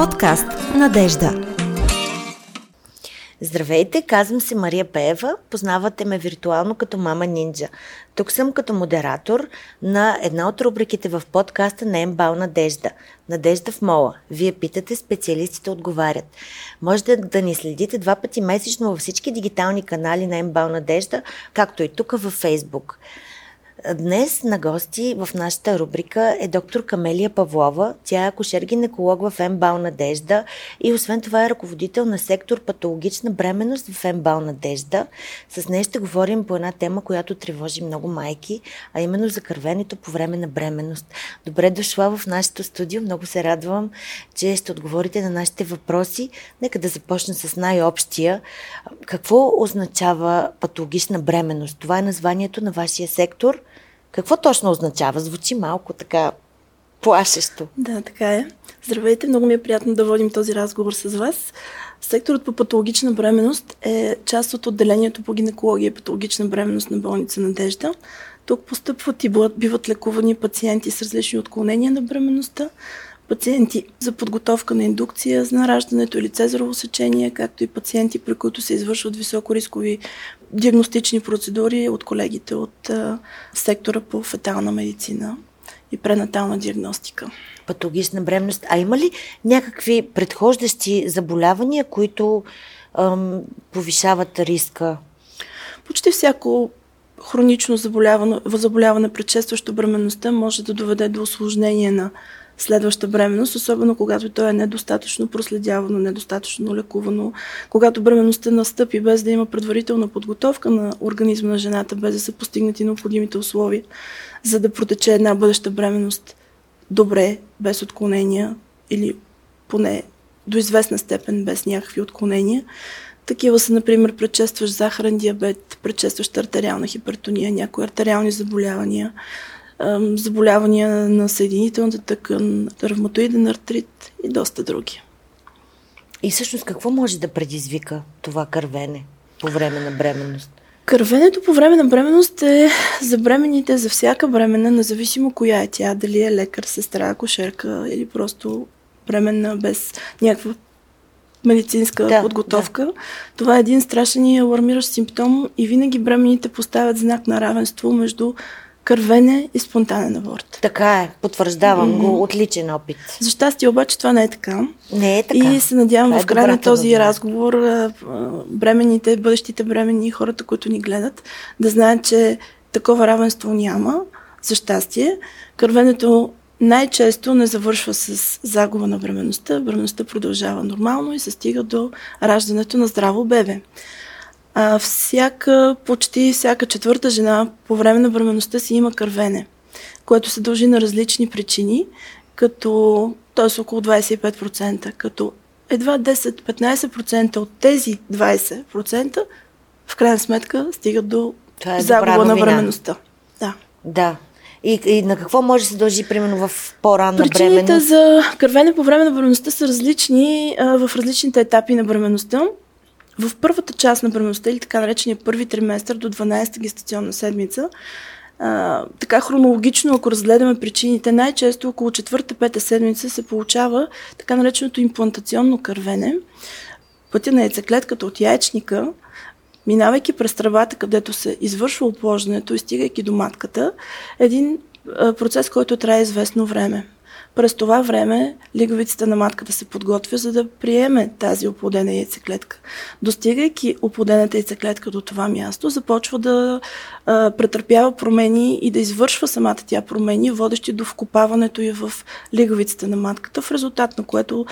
Подкаст Надежда. Здравейте, казвам се Мария Пеева, познавате ме виртуално като Мама Нинджа. Тук съм като модератор на една от рубриките в подкаста на Ембал Надежда. Надежда в мола. Вие питате, специалистите отговарят. Можете да ни следите два пъти месечно във всички дигитални канали на Ембал Надежда, както и тук във Фейсбук. Днес на гости в нашата рубрика е доктор Камелия Павлова. Тя е акушер-гинеколог в МБАЛ Надежда и освен това е ръководител на сектор патологична бременност в МБАЛ Надежда. С нея ще говорим по една тема, която тревожи много майки, а именно за кървенето по време на бременност. Добре дошла в нашето студио. Много се радвам, че ще отговорите на нашите въпроси. Нека да започна с най-общия. Какво означава патологична бременност? Това е названието на вашия сектор – какво точно означава? Звучи малко така плашещо. Да, така е. Здравейте, много ми е приятно да водим този разговор с вас. Секторът по патологична бременност е част от отделението по гинекология и патологична бременност на болница Надежда. Тук постъпват и биват лекувани пациенти с различни отклонения на бременността, пациенти за подготовка на индукция за нараждането или цезарово сечение, както и пациенти, при които се извършват високорискови диагностични процедури от колегите от а, сектора по фетална медицина и пренатална диагностика. Патологична бременност. А има ли някакви предхождащи заболявания, които ам, повишават риска? Почти всяко хронично заболяване, заболяване предшестващо бременността може да доведе до осложнение на следваща бременност, особено когато то е недостатъчно проследявано, недостатъчно лекувано, когато бременността настъпи без да има предварителна подготовка на организма на жената, без да са постигнати необходимите условия, за да протече една бъдеща бременност добре, без отклонения или поне до известна степен без някакви отклонения. Такива са, например, предшестващ захарен диабет, предшестваща артериална хипертония, някои артериални заболявания, заболявания на съединителната тъкан, травматоиден артрит и доста други. И всъщност какво може да предизвика това кървене по време на бременност? Кървенето по време на бременност е за бременните, за всяка бремена, независимо коя е тя, дали е лекар, сестра, акушерка или просто бременна без някаква медицинска да, подготовка. Да. Това е един страшен и алармиращ симптом и винаги бременните поставят знак на равенство между кървене и спонтанен аборт. Така е, потвърждавам mm-hmm. го, отличен опит. За щастие обаче това не е така. Не е така. И се надявам това в е края е на този да разговор бременните, бъдещите бремени, хората, които ни гледат, да знаят, че такова равенство няма. За щастие, кървенето най-често не завършва с загуба на бременността. Бременността продължава нормално и се стига до раждането на здраво бебе. А, всяка, почти всяка четвърта жена по време на бременността си има кървене, което се дължи на различни причини, като, т.е. около 25%, като едва 10-15% от тези 20% в крайна сметка стигат до е загуба на бременността. Да. Да. И, и на какво може да се дължи, примерно, в по-ранна Причините бременност? Причините за кървене по време на бременността са различни а, в различните етапи на бременността. В първата част на бременността или така наречения първи триместър до 12-та гестационна седмица, а, така хронологично, ако разгледаме причините, най-често около четвърта-пета седмица се получава така нареченото имплантационно кървене. Пътя на яйцеклетката от яйчника, минавайки през тръбата, където се извършва оплождането и стигайки до матката, един процес, който трае известно време. През това време лиговицата на матката се подготвя, за да приеме тази оплодена яйцеклетка. Достигайки оплодената яйцеклетка до това място, започва да а, претърпява промени и да извършва самата тя промени, водещи до вкопаването й в лиговицата на матката, в резултат на което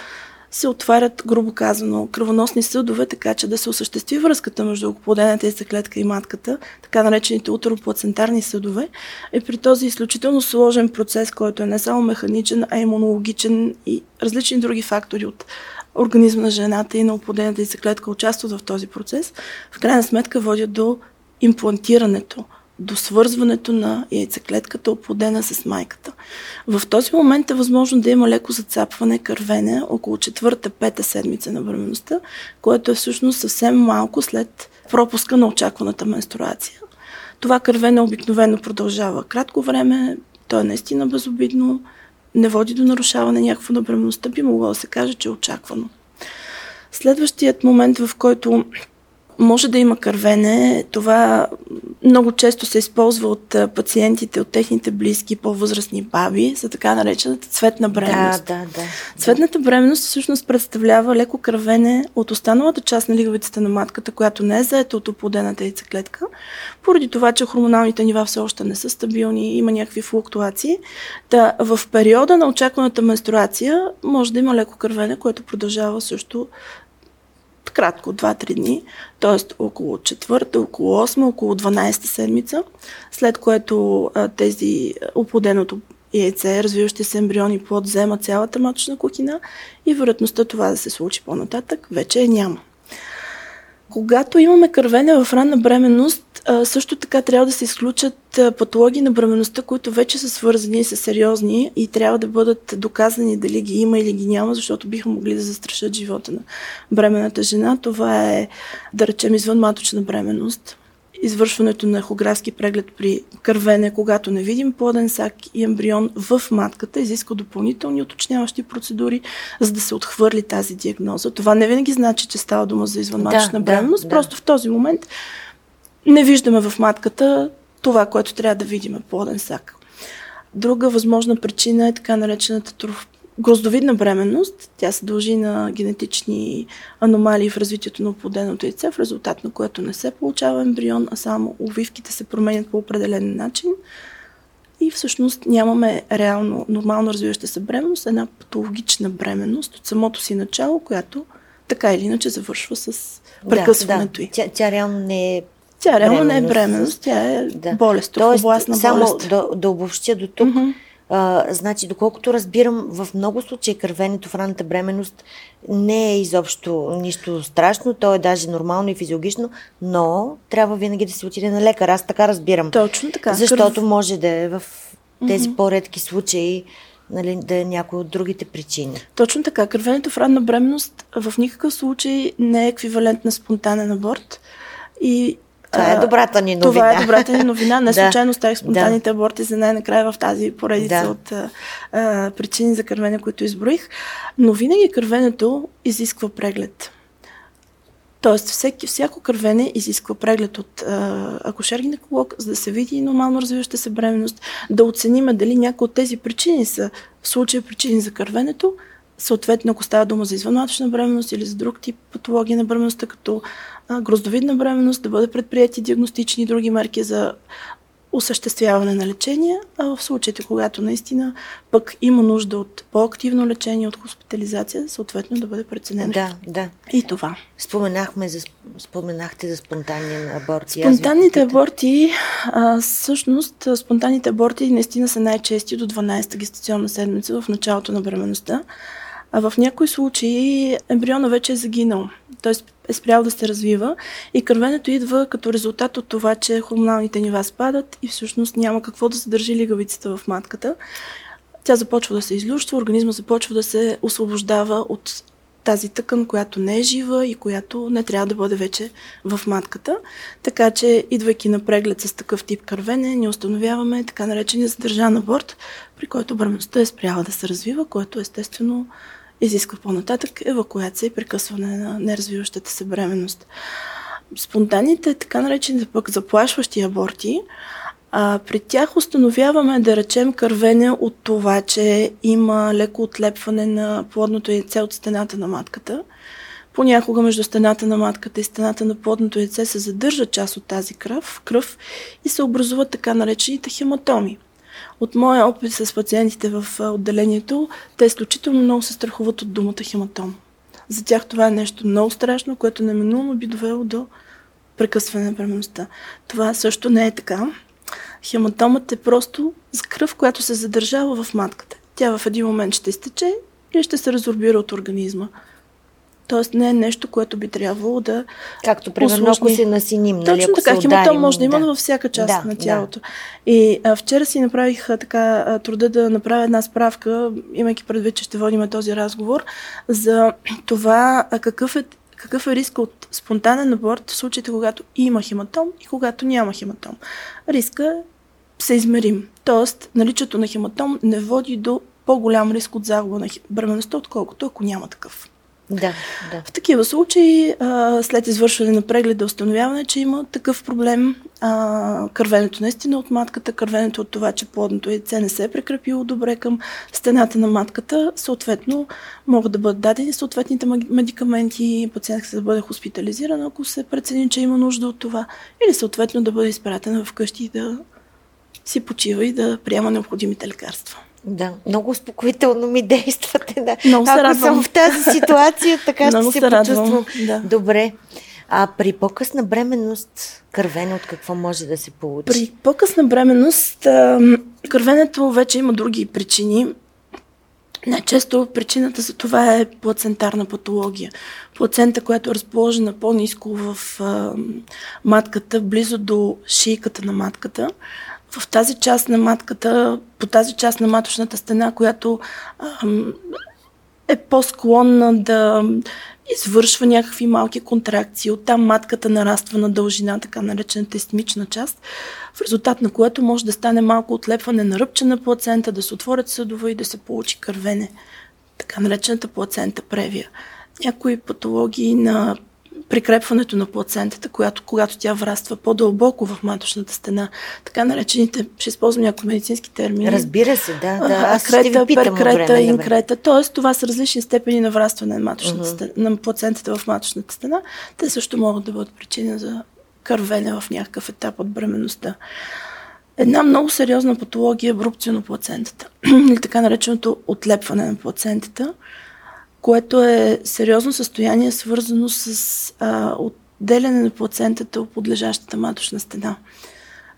се отварят, грубо казано, кръвоносни съдове, така че да се осъществи връзката между оплодената яйцеклетка и матката, така наречените утероплацентарни съдове. И при този изключително сложен процес, който е не само механичен, а имунологичен и различни други фактори от организма на жената и на оплодената яйцеклетка участват в този процес, в крайна сметка водят до имплантирането – до свързването на яйцеклетката, оплодена с майката. В този момент е възможно да има леко зацапване, кървене около четвърта-пета седмица на бременността, което е всъщност съвсем малко след пропуска на очакваната менструация. Това кървене обикновено продължава кратко време, то е наистина безобидно, не води до нарушаване някакво на бременността, би могло да се каже, че е очаквано. Следващият момент, в който може да има кървене. Това много често се използва от пациентите, от техните близки, по-възрастни баби, за така наречената цветна бременност. Да, да, да. Цветната бременност всъщност представлява леко кървене от останалата част на лиговицата на матката, която не е заета от оплодената яйцеклетка, поради това, че хормоналните нива все още не са стабилни, има някакви флуктуации. Да, в периода на очакваната менструация може да има леко кървене, което продължава също кратко, 2-3 дни, т.е. около четвърта, около 8, около 12 седмица, след което а, тези оплоденото яйце, развиващи се ембриони плод, взема цялата маточна кухина и вероятността това да се случи по-нататък вече е няма. Когато имаме кървене в ранна бременност, също така трябва да се изключат патологии на бременността, които вече са свързани и са сериозни и трябва да бъдат доказани дали ги има или ги няма, защото биха могли да застрашат живота на бременната жена. Това е, да речем, извън маточна бременност извършването на ехографски преглед при кървене, когато не видим плоден сак и ембрион в матката, изисква допълнителни уточняващи процедури, за да се отхвърли тази диагноза. Това не винаги значи, че става дума за извънматочна да, бременност, да, просто да. в този момент не виждаме в матката това, което трябва да видим плоден сак. Друга възможна причина е така наречената троф гроздовидна бременност. Тя се дължи на генетични аномалии в развитието на оплоденото яйце, в резултат на което не се получава ембрион, а само увивките се променят по определен начин. И всъщност нямаме реално, нормално развиваща се бременност, една патологична бременност от самото си начало, която така или иначе завършва с прекъсването да, да. й. Тя, тя реално не е тя реално не е бременност, тя е да. болест, Тоест, областна само болест. да, да обобщя до тук, mm-hmm. А, значи, доколкото разбирам, в много случаи кървенето в ранната бременност не е изобщо нищо страшно, то е даже нормално и физиологично, но трябва винаги да се отиде на лекар. Аз така разбирам. Точно така. Защото Кърв... може да е в тези mm-hmm. по-редки случаи нали, да е някой от другите причини. Точно така. Кървенето в ранна бременност в никакъв случай не е еквивалент на спонтанен аборт. И това е добрата ни новина. Това е добрата ни новина. Не случайно ставих спонтанните да. аборти за най-накрая в тази поредица да. от а, причини за кървене, които изброих. Но винаги кървенето изисква преглед. Тоест, всеки, всяко кървене изисква преглед от акушер-гинеколог, за да се види нормално развиваща се бременност, да оцениме дали някои от тези причини са в случая причини за кървенето, съответно, ако става дума за извънматочна бременност или за друг тип патология на бременността, като гроздовидна бременност, да бъде предприяти диагностични и други мерки за осъществяване на лечение, а в случаите, когато наистина пък има нужда от по-активно лечение, от хоспитализация, съответно да бъде преценено. Да, да. И това. Споменахме за, споменахте за спонтанни аборти. Спонтанните аборти, а, всъщност, спонтанните аборти наистина са най-чести до 12-та гестационна седмица в началото на бременността. А в някои случаи ембриона вече е загинал, т.е. е спрял да се развива и кървенето идва като резултат от това, че хормоналните нива спадат и всъщност няма какво да съдържи лигавицата в матката. Тя започва да се излющва, организма започва да се освобождава от тази тъкан, която не е жива и която не трябва да бъде вече в матката. Така че, идвайки на преглед с такъв тип кървене, ни установяваме така наречения задържан аборт, при който бременността е спряла да се развива, което естествено изисква по-нататък евакуация и прекъсване на неразвиващата се бременност. Спонтанните, така наречените пък заплашващи аборти, а, при тях установяваме, да речем, кървене от това, че има леко отлепване на плодното яйце от стената на матката. Понякога между стената на матката и стената на плодното яйце се задържа част от тази кръв, кръв и се образуват така наречените хематоми. От моя опит с пациентите в отделението, те изключително много се страхуват от думата хематом. За тях това е нещо много страшно, което неминуемо би довело до прекъсване на бременността. Това също не е така. Хематомът е просто с кръв, която се задържава в матката. Тя в един момент ще изтече и ще се резорбира от организма. Тоест не е нещо, което би трябвало да. Както примерно, ако се насиним. Нали, Точно така, хематом може да има да. във всяка част да, на тялото. Да. И а, вчера си направих а, така а, труда да направя една справка, имайки предвид, че ще водим този разговор, за това а, какъв е какъв е риска от спонтанен аборт в случаите, когато има хематом и когато няма хематом. Риска се измерим. Тоест, наличието на хематом не води до по-голям риск от загуба на бременността, отколкото ако няма такъв. Да, да. В такива случаи, а, след извършване на прегледа, установяване, че има такъв проблем, а, кървенето наистина от матката, кървенето от това, че плодното яйце не се е прекрепило добре към стената на матката, съответно могат да бъдат дадени съответните медикаменти, пациентка да бъде хоспитализирана, ако се прецени, че има нужда от това, или съответно да бъде изпратена вкъщи и да си почива и да приема необходимите лекарства. Да, много успокоително ми действате. Да. Много се Ако радвам. съм в тази ситуация, така Много ще се се почувствам да. добре. А при по-късна бременност, кървене от какво може да се получи? При по-късна бременност, кървенето вече има други причини. Най-често причината за това е плацентарна патология. Плацента, която е разположена по-низко в матката, близо до шийката на матката. В тази част на матката, по тази част на маточната стена, която е по-склонна да извършва някакви малки контракции. Оттам матката нараства на дължина, така наречената истмична част, в резултат на което може да стане малко отлепване на ръбчена плацента, да се отворят съдове и да се получи кървене. Така наречената плацента превия. Някои патологии на прикрепването на плацентата, която, когато тя враства по-дълбоко в маточната стена, така наречените, ще използвам някои медицински термини. Разбира се, да. да. Аз ще акрета, ви питам от перкрета, време на инкрета. Тоест, това са различни степени на врастване на, маточната стена, на плацентата в маточната стена. Те също могат да бъдат причина за кървене в някакъв етап от бременността. Една много сериозна патология е брукция на плацентата, или така нареченото отлепване на плацентата, което е сериозно състояние, свързано с а, отделяне на плацентата от подлежащата маточна стена.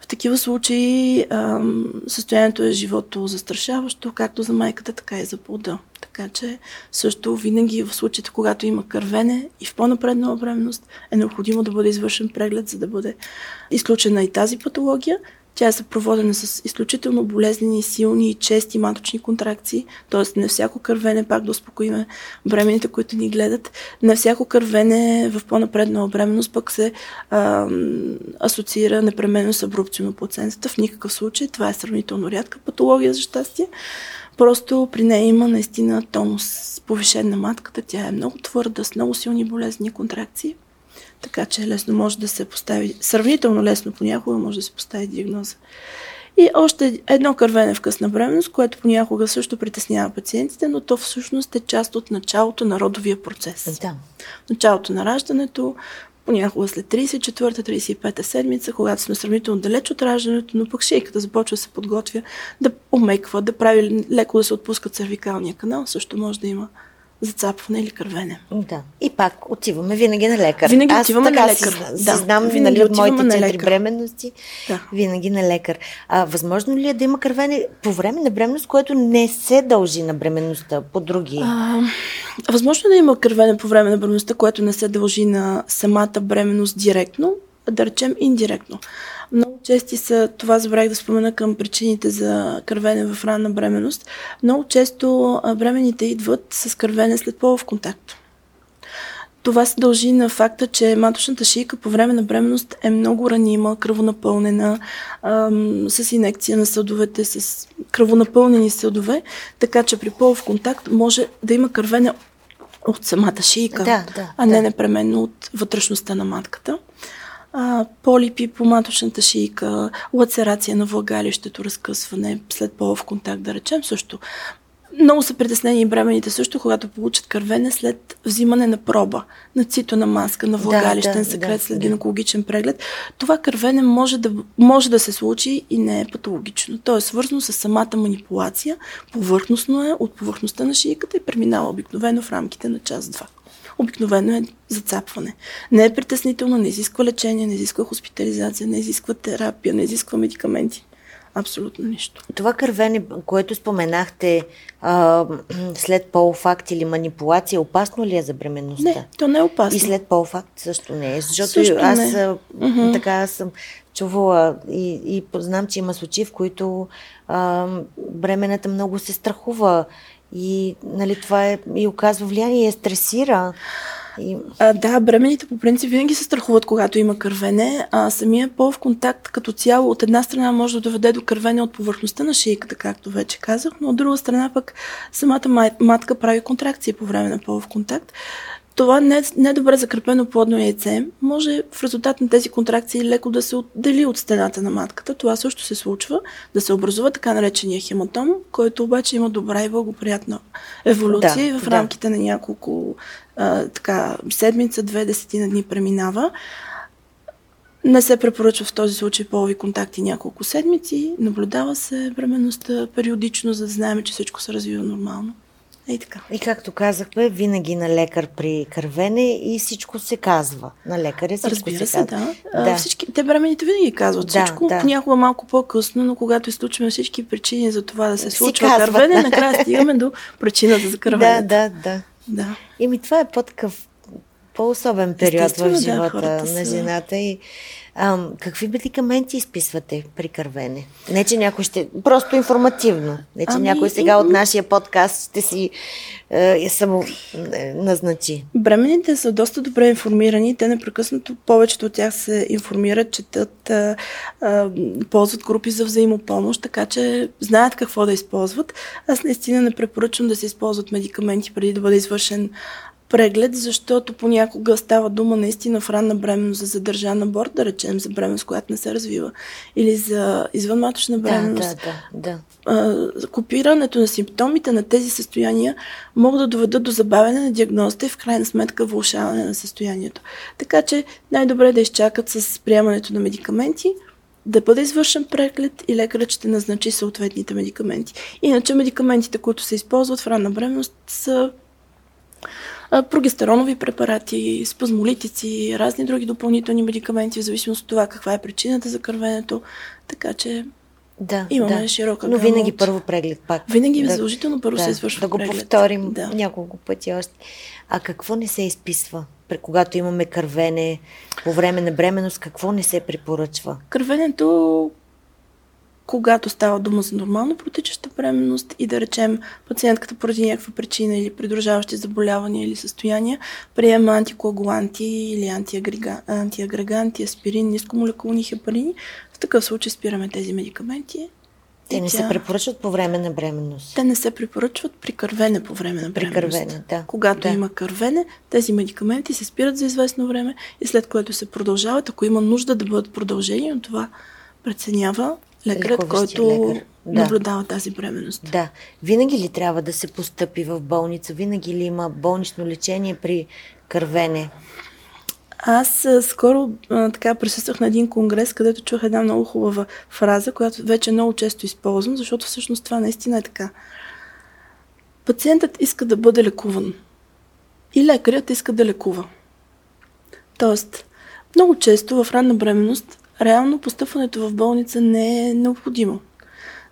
В такива случаи а, състоянието е живото застрашаващо, както за майката, така и за плода. Така че също винаги в случаите, когато има кървене и в по-напреднала бременност, е необходимо да бъде извършен преглед, за да бъде изключена и тази патология. Тя е съпроводена с изключително болезнени, силни и чести маточни контракции, т.е. не всяко кървене, пак да успокоиме бременните, които ни гледат, не всяко кървене в по-напреднала бременност пък се а, асоциира непременно с абрупция на плацентата. В никакъв случай това е сравнително рядка патология за щастие. Просто при нея има наистина тонус повишен на матката. Тя е много твърда, с много силни болезни контракции. Така че лесно може да се постави, сравнително лесно понякога може да се постави диагноза. И още едно кървене в късна бременност, което понякога също притеснява пациентите, но то всъщност е част от началото на родовия процес. Да. Началото на раждането, понякога след 34-35 седмица, когато сме сравнително далеч от раждането, но пък шейката започва да се подготвя да омеква, да прави леко да се отпуска цервикалния канал, също може да има зацапване или кървене. Да. И пак отиваме винаги на лекар. Винаги Аз отиваме на лекар. Си, Да, си знам винаги нали, от моите на лекар. бременности. Да. Винаги на лекар. А възможно ли е да има кървене по време на бременност, което не се дължи на бременността по други? А, възможно е да има кървене по време на бременността, което не се дължи на самата бременност директно, да речем индиректно. Много чести са, това забравих да спомена към причините за кървене в ранна бременност. Много често бременните идват с кървене след полов контакт. Това се дължи на факта, че маточната шийка по време на бременност е много ранима, кръвонапълнена, ам, с инекция на съдовете, с кръвонапълнени съдове, така че при полов контакт може да има кървене от самата шийка, Да, да, а не да. непременно от вътрешността на матката. А, полипи по маточната шийка, лацерация на влагалището, разкъсване след полов контакт, да речем, също. Много са притеснени и бременните също, когато получат кървене след взимане на проба, на цитона маска, на влагалищен да, секрет да, след да. гинекологичен преглед. Това кървене може да, може да се случи и не е патологично. То е свързано с самата манипулация. Повърхностно е от повърхността на шийката и преминава обикновено в рамките на час-два. Обикновено е зацапване. Не е притеснително, не изисква лечение, не изисква хоспитализация, не изисква терапия, не изисква медикаменти. Абсолютно нищо. Това кървене, което споменахте а, след полуфакт или манипулация, опасно ли е за бременността? Не, то не е опасно. И след полуфакт също не е. Защото Също аз не. а, така съм чувала и, и знам, че има случаи, в които а, бременната много се страхува и нали, това е, и оказва влияние и я стресира. И... А, да, бременните по принцип винаги се страхуват, когато има кървене, а самия полов контакт като цяло от една страна може да доведе до кървене от повърхността на шийката, както вече казах, но от друга страна пък самата матка прави контракции по време на полов контакт. Това не, не добре закрепено плодно яйце може в резултат на тези контракции леко да се отдели от стената на матката. Това също се случва, да се образува така наречения хематом, който обаче има добра и благоприятна еволюция да, и в да. рамките на няколко а, така, седмица, две десетина дни преминава. Не се препоръчва в този случай полови контакти няколко седмици. Наблюдава се бременността периодично, за да знаем, че всичко се развива нормално. И така. И както казахме, винаги на лекар при кървене и всичко се казва. На лекаря всичко Разбира се, казва. Да. да. Всички, те бремените винаги казват да, всичко, да. понякога малко по-късно, но когато изключваме всички причини за това да се случва казва. кървене, накрая стигаме до причината за кървене. Да, да, да. да. И ми това е по-такъв по-особен период в живота да, на жената и Ам, какви медикаменти изписвате при кървене? Не, че някой ще... Просто информативно. Не, че ами, някой сега от нашия подкаст ще си е, само е, назначи. Бременните са доста добре информирани. Те непрекъснато, повечето от тях се информират, четат, е, е, ползват групи за взаимопомощ, така че знаят какво да използват. Аз наистина не препоръчвам да се използват медикаменти преди да бъде извършен преглед, защото понякога става дума наистина в ранна бременност за задържан аборт, да речем, за бременност, която не се развива, или за извънматочна бременност. Да, да, да. А, копирането на симптомите на тези състояния могат да доведат до забавяне на диагнозата и в крайна сметка влушаване на състоянието. Така че най-добре е да изчакат с приемането на медикаменти, да бъде извършен преглед и лекарът ще назначи съответните медикаменти. Иначе медикаментите, които се използват в ранна бременност, са прогестеронови препарати, спазмолитици, разни други допълнителни медикаменти, в зависимост от това каква е причината за кървенето. Така че да, имаме да. широка Но винаги от... първо преглед пак. Винаги да, задължително първо да, се извършва Да го преглед. повторим да. няколко пъти още. А какво не се изписва? Когато имаме кървене по време на бременност, какво не се препоръчва? Кървенето когато става дума за нормално протичаща бременност и да речем пациентката поради някаква причина или придружаващи заболявания или състояния приема антикоагуланти или антиагреганти, аспирин, нискомолекулни хепарини, в такъв случай спираме тези медикаменти. Те не тя... се препоръчват по време на бременност. Те не се препоръчват при кървене по време на бременност. При кървене, да. Когато да. има кървене, тези медикаменти се спират за известно време и след което се продължават, ако има нужда да бъдат продължени, но това преценява лекарът, който лекар. Да. наблюдава тази бременност. Да. Винаги ли трябва да се постъпи в болница? Винаги ли има болнично лечение при кървене? Аз а, скоро а, така присъствах на един конгрес, където чух една много хубава фраза, която вече много често използвам, защото всъщност това наистина е така. Пациентът иска да бъде лекуван. И лекарят иска да лекува. Тоест, много често в ранна бременност реално постъпването в болница не е необходимо.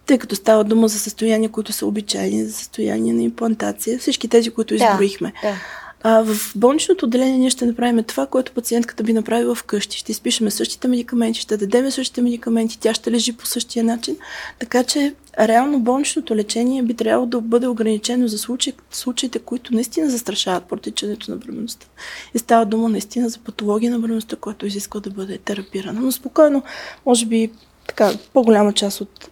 Тъй като става дума за състояния, които са обичайни, за състояние на имплантация, всички тези, които изброихме. Да, да. А, в болничното отделение ние ще направим това, което пациентката би направила вкъщи. Ще изпишеме същите медикаменти, ще дадем същите медикаменти, тя ще лежи по същия начин. Така че реално болничното лечение би трябвало да бъде ограничено за случаи, случаите, които наистина застрашават протичането на бременността. И става дума наистина за патология на бременността, която изисква да бъде терапирана. Но спокойно, може би така, по-голяма част от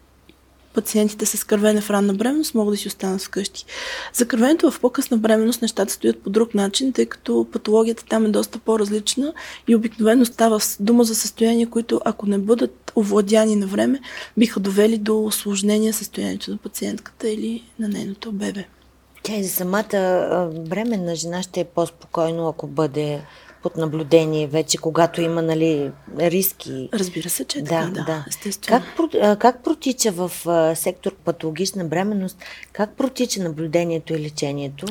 пациентите с кървене в ранна бременност могат да си останат вкъщи. За кървенето в по-късна бременност нещата стоят по друг начин, тъй като патологията там е доста по-различна и обикновено става дума за състояния, които ако не бъдат овладяни на време, биха довели до осложнения състоянието на пациентката или на нейното бебе. Тя и за самата бременна жена ще е по-спокойно, ако бъде под наблюдение вече, когато има нали, риски. Разбира се, че е да, така, да, да. естествено. Как, как протича в сектор патологична бременност, как протича наблюдението и лечението?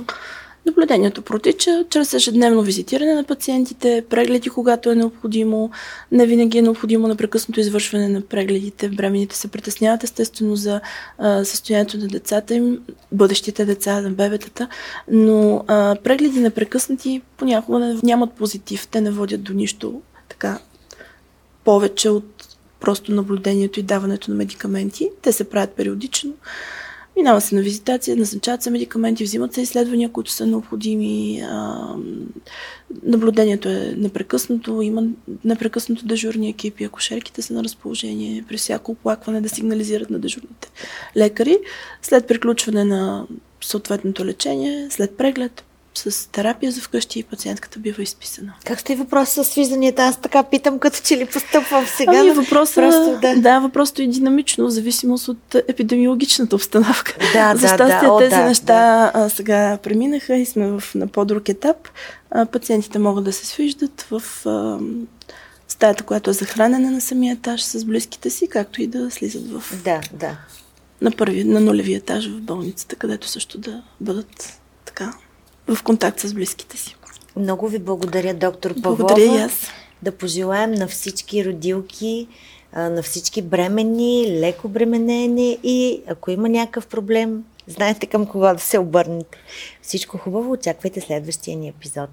Наблюдението протича чрез ежедневно визитиране на пациентите, прегледи, когато е необходимо. Не винаги е необходимо непрекъснато извършване на прегледите. Бременните се притесняват естествено за а, състоянието на децата им, бъдещите деца, на бебетата, но а, прегледи непрекъснати понякога нямат позитив. Те не водят до нищо така повече от просто наблюдението и даването на медикаменти. Те се правят периодично Минава се на визитация, назначават се медикаменти, взимат се изследвания, които са необходими. наблюдението е непрекъснато, има непрекъснато дежурни екипи, акушерките са на разположение, при всяко оплакване да сигнализират на дежурните лекари. След приключване на съответното лечение, след преглед, с терапия за вкъщи и пациентката бива изписана. Как стои въпрос с вижданията? Аз така питам, като че ли постъпвам сега. Ами въпросът, просто, да. да, въпросът е динамично, в зависимост от епидемиологичната обстановка. Да, за щастие да, тези да, неща да. сега преминаха и сме в, на по-друг етап. А, пациентите могат да се свиждат в а, стаята, която е за хранене на самия етаж с близките си, както и да слизат в... Да, да. На първи, на нулеви етаж в болницата, където също да бъдат така в контакт с близките си. Много ви благодаря, доктор Павлова. Благодаря и аз. Да пожелаем на всички родилки, на всички бремени, леко бременени и ако има някакъв проблем, знаете към кого да се обърнете. Всичко хубаво, очаквайте следващия ни епизод.